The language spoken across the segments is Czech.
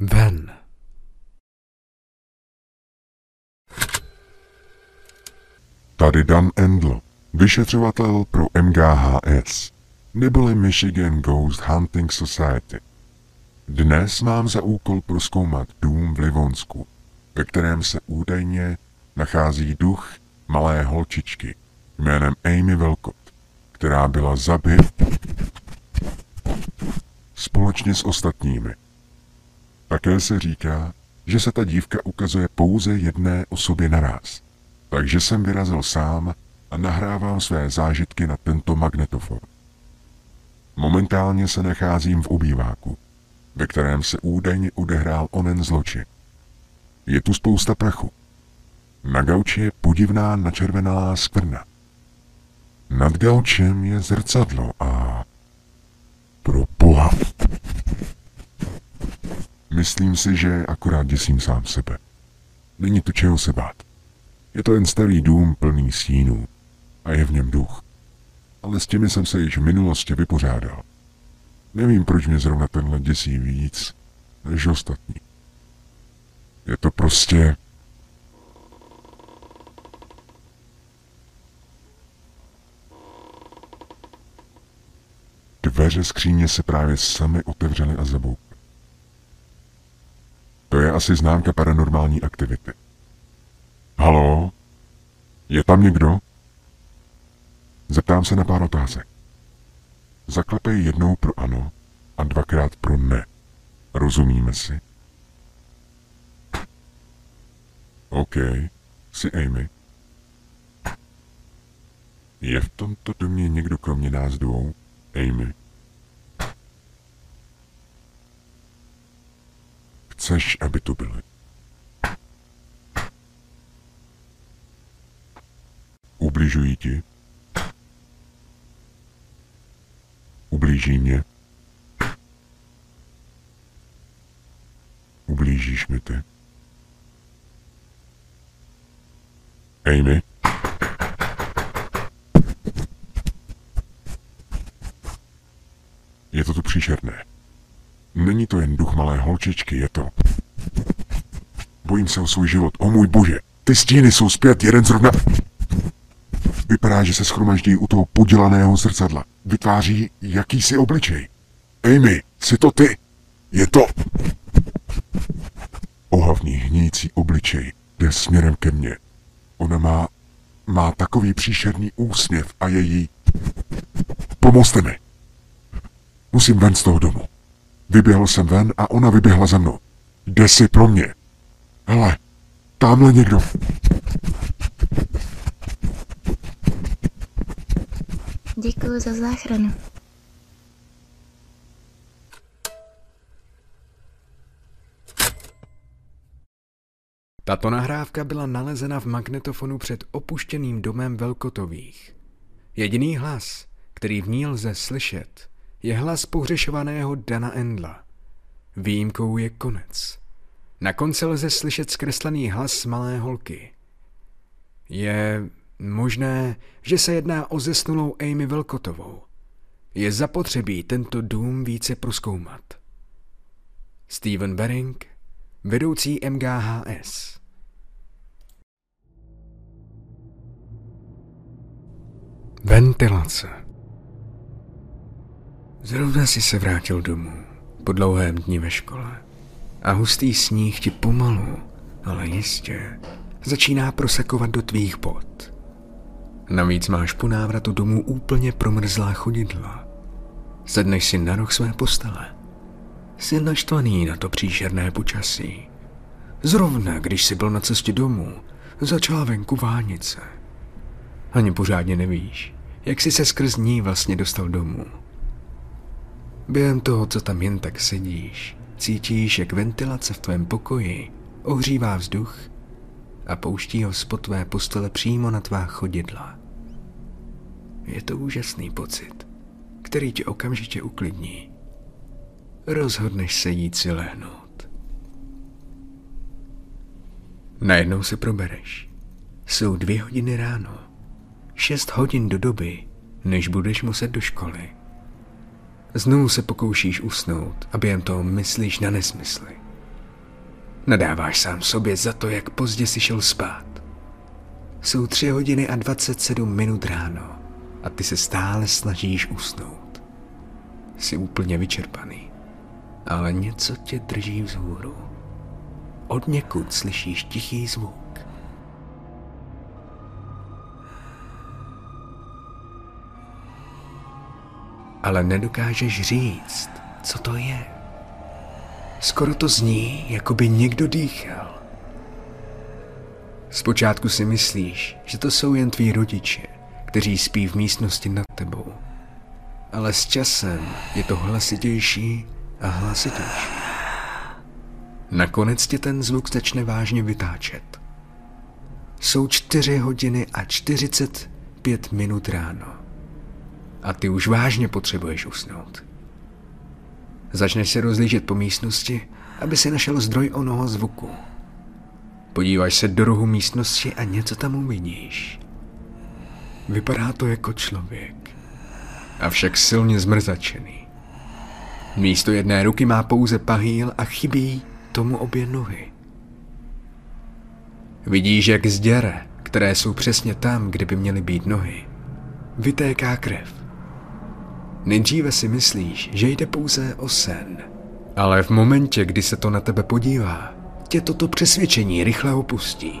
Ven. Tady Dan Endl, vyšetřovatel pro MGHS, neboli Michigan Ghost Hunting Society. Dnes mám za úkol proskoumat dům v Livonsku, ve kterém se údajně nachází duch malé holčičky jménem Amy Velkot, která byla zabit společně s ostatními. Také se říká, že se ta dívka ukazuje pouze jedné osobě naraz. Takže jsem vyrazil sám a nahrávám své zážitky na tento magnetofon. Momentálně se nacházím v obýváku, ve kterém se údajně odehrál onen zločin. Je tu spousta prachu. Na gauči je podivná načervenalá skvrna. Nad gaučem je zrcadlo a... Pro boha. Myslím si, že akorát děsím sám sebe. Není tu čeho se bát. Je to jen starý dům plný stínů a je v něm duch. Ale s těmi jsem se již v minulosti vypořádal. Nevím, proč mě zrovna tenhle děsí víc než ostatní. Je to prostě... Dveře skříně se právě sami otevřely a zaboukly. Asi známka paranormální aktivity. Halo? Je tam někdo? Zeptám se na pár otázek. Zaklepej jednou pro ano a dvakrát pro ne. Rozumíme si? OK, si Amy. Je v tomto domě někdo kromě nás dvou, Amy? Chceš, aby tu byli? Ubližují ti? Ublíží mě? Ublížíš mi ty? Amy? Je to tu příšerné. Není to jen duch malé holčičky, je to... Bojím se o svůj život, o můj bože. Ty stíny jsou zpět, jeden zrovna... Vypadá, že se schromaždí u toho podělaného zrcadla. Vytváří jakýsi obličej. Amy, jsi to ty? Je to... Ohavný hnící obličej jde směrem ke mně. Ona má... má takový příšerný úsměv a její... Pomozte mi. Musím ven z toho domu. Vyběhl jsem ven a ona vyběhla za mnou. Jde si pro mě. Hele, tamhle někdo. Děkuji za záchranu. Tato nahrávka byla nalezena v magnetofonu před opuštěným domem Velkotových. Jediný hlas, který v ní lze slyšet, je hlas pohřešovaného Dana Endla. Výjimkou je konec. Na konci lze slyšet zkreslený hlas malé holky. Je možné, že se jedná o zesnulou Amy Velkotovou. Je zapotřebí tento dům více proskoumat. Steven Bering, vedoucí MGHS. Ventilace. Zrovna si se vrátil domů po dlouhém dni ve škole a hustý sníh ti pomalu, ale jistě, začíná prosakovat do tvých bod. Navíc máš po návratu domů úplně promrzlá chodidla. Sedneš si na roh své postele. Jsi naštvaný na to příšerné počasí. Zrovna, když jsi byl na cestě domů, začala venku vánice. Ani pořádně nevíš, jak jsi se skrz ní vlastně dostal domů. Během toho, co tam jen tak sedíš, cítíš, jak ventilace v tvém pokoji ohřívá vzduch a pouští ho spod tvé postele přímo na tvá chodidla. Je to úžasný pocit, který tě okamžitě uklidní. Rozhodneš se jít si lehnout. Najednou se probereš. Jsou dvě hodiny ráno. Šest hodin do doby, než budeš muset do školy. Znovu se pokoušíš usnout a během toho myslíš na nesmysly. Nadáváš sám sobě za to, jak pozdě si šel spát. Jsou tři hodiny a 27 minut ráno a ty se stále snažíš usnout. Jsi úplně vyčerpaný, ale něco tě drží vzhůru. Od někud slyšíš tichý zvuk. Ale nedokážeš říct, co to je. Skoro to zní, jako by někdo dýchal. Zpočátku si myslíš, že to jsou jen tví rodiče, kteří spí v místnosti nad tebou. Ale s časem je to hlasitější a hlasitější. Nakonec tě ten zvuk začne vážně vytáčet. Jsou čtyři hodiny a 45 minut ráno. A ty už vážně potřebuješ usnout. Začneš se rozlížet po místnosti, aby si našel zdroj onoho zvuku. Podíváš se do rohu místnosti a něco tam uvidíš. Vypadá to jako člověk, avšak silně zmrzačený. Místo jedné ruky má pouze pahýl a chybí tomu obě nohy. Vidíš, jak z děre, které jsou přesně tam, kde by měly být nohy, vytéká krev. Nejdříve si myslíš, že jde pouze o sen, ale v momentě, kdy se to na tebe podívá, tě toto přesvědčení rychle opustí.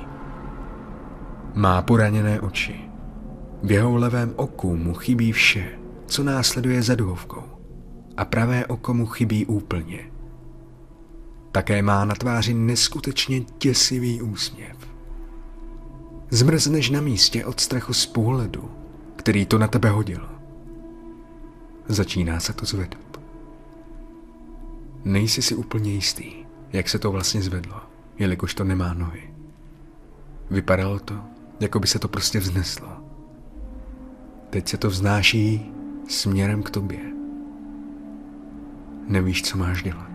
Má poraněné oči. V jeho levém oku mu chybí vše, co následuje za duhovkou. A pravé oko mu chybí úplně. Také má na tváři neskutečně děsivý úsměv. Zmrzneš na místě od strachu z pohledu, který to na tebe hodil. Začíná se to zvedat. Nejsi si úplně jistý, jak se to vlastně zvedlo, jelikož to nemá nohy. Vypadalo to, jako by se to prostě vzneslo. Teď se to vznáší směrem k tobě. Nevíš, co máš dělat.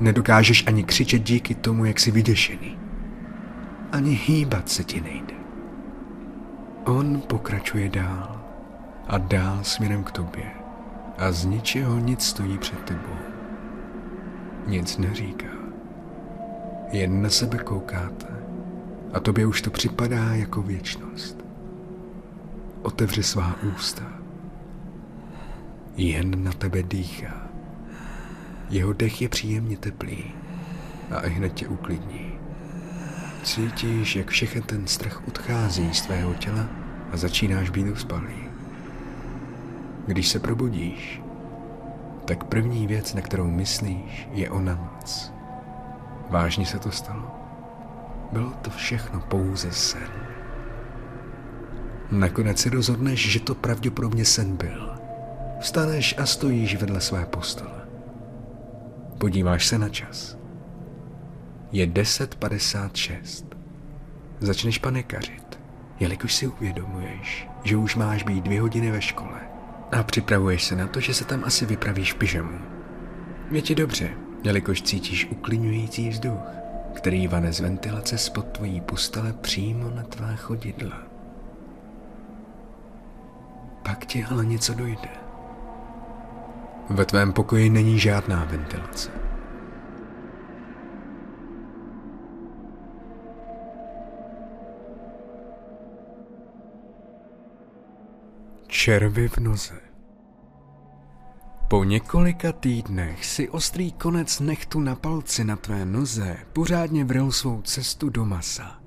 Nedokážeš ani křičet díky tomu, jak jsi vyděšený. Ani hýbat se ti nejde. On pokračuje dál a dál směrem k tobě a z ničeho nic stojí před tebou. Nic neříká. Jen na sebe koukáte a tobě už to připadá jako věčnost. Otevře svá ústa. Jen na tebe dýchá. Jeho dech je příjemně teplý a i hned tě uklidní. Cítíš, jak všechen ten strach odchází z tvého těla a začínáš být uspalý. Když se probudíš, tak první věc, na kterou myslíš, je ona noc. Vážně se to stalo? Bylo to všechno pouze sen. Nakonec si rozhodneš, že to pravděpodobně sen byl. Vstaneš a stojíš vedle své postele. Podíváš se na čas. Je 10.56. Začneš panikařit, jelikož si uvědomuješ, že už máš být dvě hodiny ve škole a připravuješ se na to, že se tam asi vypravíš v pyžamu. Je ti dobře, jelikož cítíš uklidňující vzduch, který vane z ventilace spod tvojí postele přímo na tvá chodidla. Pak ti ale něco dojde. Ve tvém pokoji není žádná ventilace. Červy v noze. Po několika týdnech si ostrý konec nechtu na palci na tvé noze pořádně vril svou cestu do masa,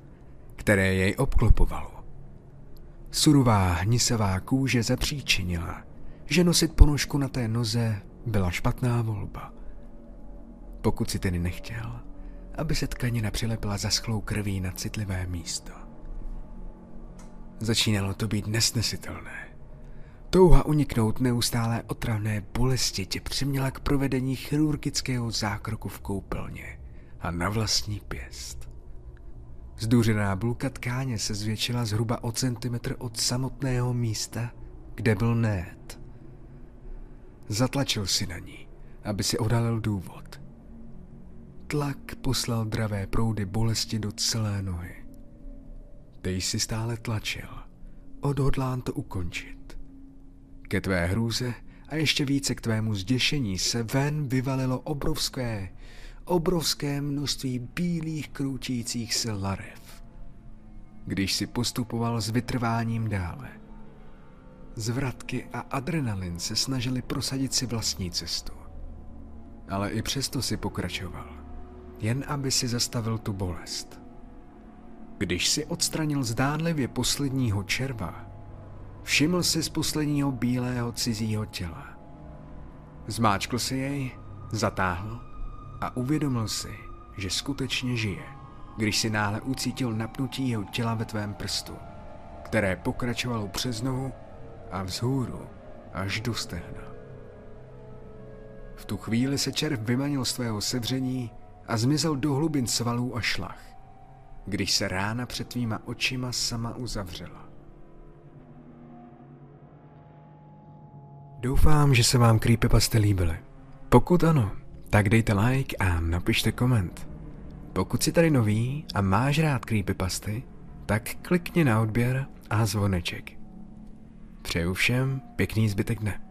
které jej obklopovalo. Surová hnisavá kůže zapříčinila, že nosit ponožku na té noze byla špatná volba. Pokud si tedy nechtěl, aby se tkanina přilepila zaschlou krví na citlivé místo. Začínalo to být nesnesitelné. Touha uniknout neustálé otravné bolesti tě přiměla k provedení chirurgického zákroku v koupelně a na vlastní pěst. Zdůřená bulka tkáně se zvětšila zhruba o centimetr od samotného místa, kde byl nét. Zatlačil si na ní, aby si odhalil důvod. Tlak poslal dravé proudy bolesti do celé nohy. Tej si stále tlačil, odhodlán to ukončit. Ke tvé hrůze a ještě více k tvému zděšení se ven vyvalilo obrovské, obrovské množství bílých kroutících se larev. Když si postupoval s vytrváním dále. Zvratky a adrenalin se snažili prosadit si vlastní cestu. Ale i přesto si pokračoval. Jen aby si zastavil tu bolest. Když si odstranil zdánlivě posledního červa, všiml si z posledního bílého cizího těla. Zmáčkl si jej, zatáhl a uvědomil si, že skutečně žije, když si náhle ucítil napnutí jeho těla ve tvém prstu, které pokračovalo přes nohu a vzhůru až do stehna. V tu chvíli se červ vymanil z tvého sedření a zmizel do hlubin svalů a šlach, když se rána před tvýma očima sama uzavřela. Doufám, že se vám creepypasty líbily. Pokud ano, tak dejte like a napište koment. Pokud jsi tady nový a máš rád creepypasty, tak klikni na odběr a zvoneček. Přeju všem pěkný zbytek dne.